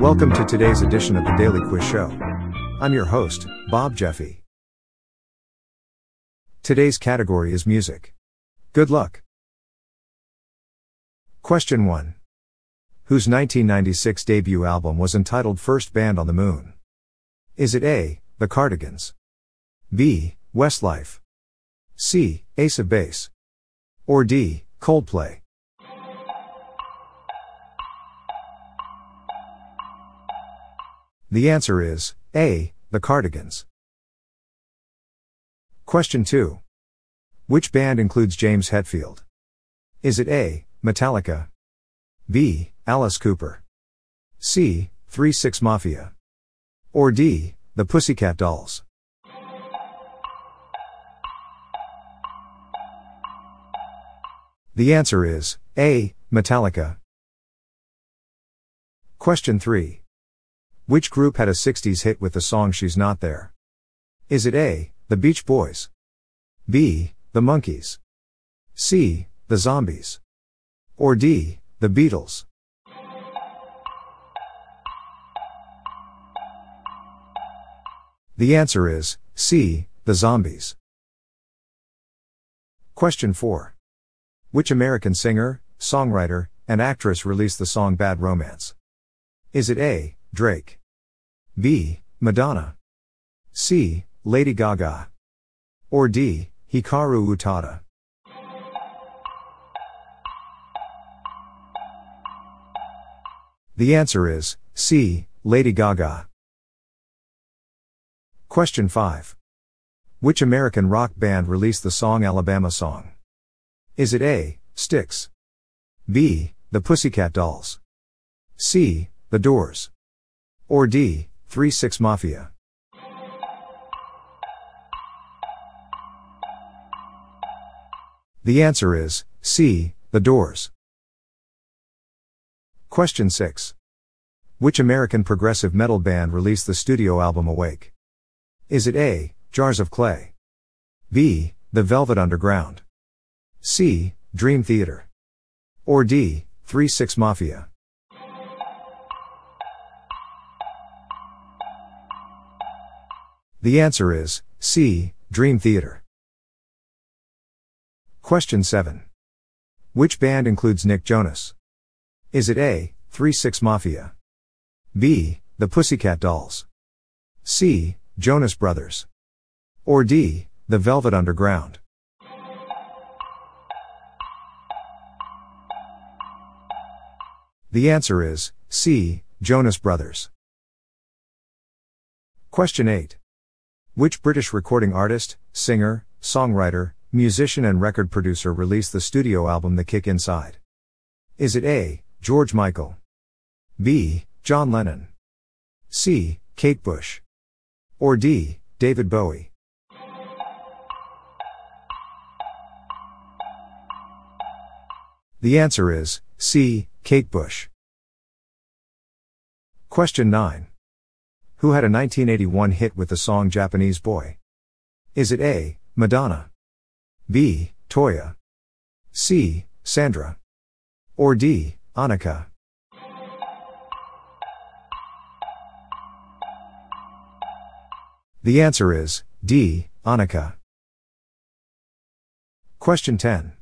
Welcome to today's edition of the Daily Quiz Show. I'm your host, Bob Jeffy. Today's category is music. Good luck. Question 1. Whose 1996 debut album was entitled First Band on the Moon? Is it A. The Cardigans? B. Westlife? C. Ace of Base? Or D. Coldplay? The answer is A. The Cardigans. Question 2. Which band includes James Hetfield? Is it A. Metallica? B. Alice Cooper? C. 3 6 Mafia? Or D. The Pussycat Dolls? The answer is A. Metallica. Question 3. Which group had a 60s hit with the song She's Not There? Is it A. The Beach Boys? B. The Monkees? C. The Zombies? Or D. The Beatles? The answer is C. The Zombies. Question 4. Which American singer, songwriter, and actress released the song Bad Romance? Is it A. Drake? B. Madonna? C. Lady Gaga? Or D. Hikaru Utada? The answer is C. Lady Gaga. Question 5. Which American rock band released the song Alabama Song? Is it A. Styx? B. The Pussycat Dolls? C. The Doors? Or D. 3 6 Mafia? The answer is C. The Doors. Question 6. Which American progressive metal band released the studio album Awake? Is it A. Jars of Clay? B. The Velvet Underground? C. Dream Theater? Or D. 3 6 Mafia? The answer is C. Dream Theater. Question 7. Which band includes Nick Jonas? Is it A. 3 6 Mafia? B. The Pussycat Dolls? C. Jonas Brothers? Or D. The Velvet Underground? The answer is C. Jonas Brothers. Question 8. Which British recording artist, singer, songwriter, musician, and record producer released the studio album The Kick Inside? Is it A. George Michael? B. John Lennon? C. Kate Bush? Or D. David Bowie? The answer is C. Kate Bush. Question 9. Who had a 1981 hit with the song Japanese Boy? Is it A. Madonna? B. Toyah? C. Sandra? Or D. Aneka? The answer is D. Aneka. Question 10.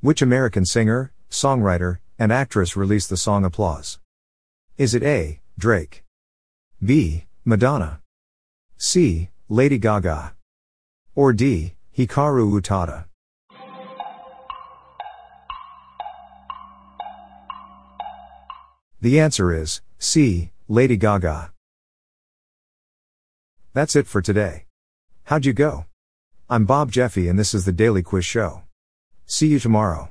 Which American singer, songwriter, and actress released the song Applause? Is it A. Drake? B. Madonna? C. Lady Gaga? Or D. Hikaru Utada? The answer is C. Lady Gaga. That's it for today. How'd you go? I'm Bob Jeffy and this is the Daily Quiz Show. See you tomorrow.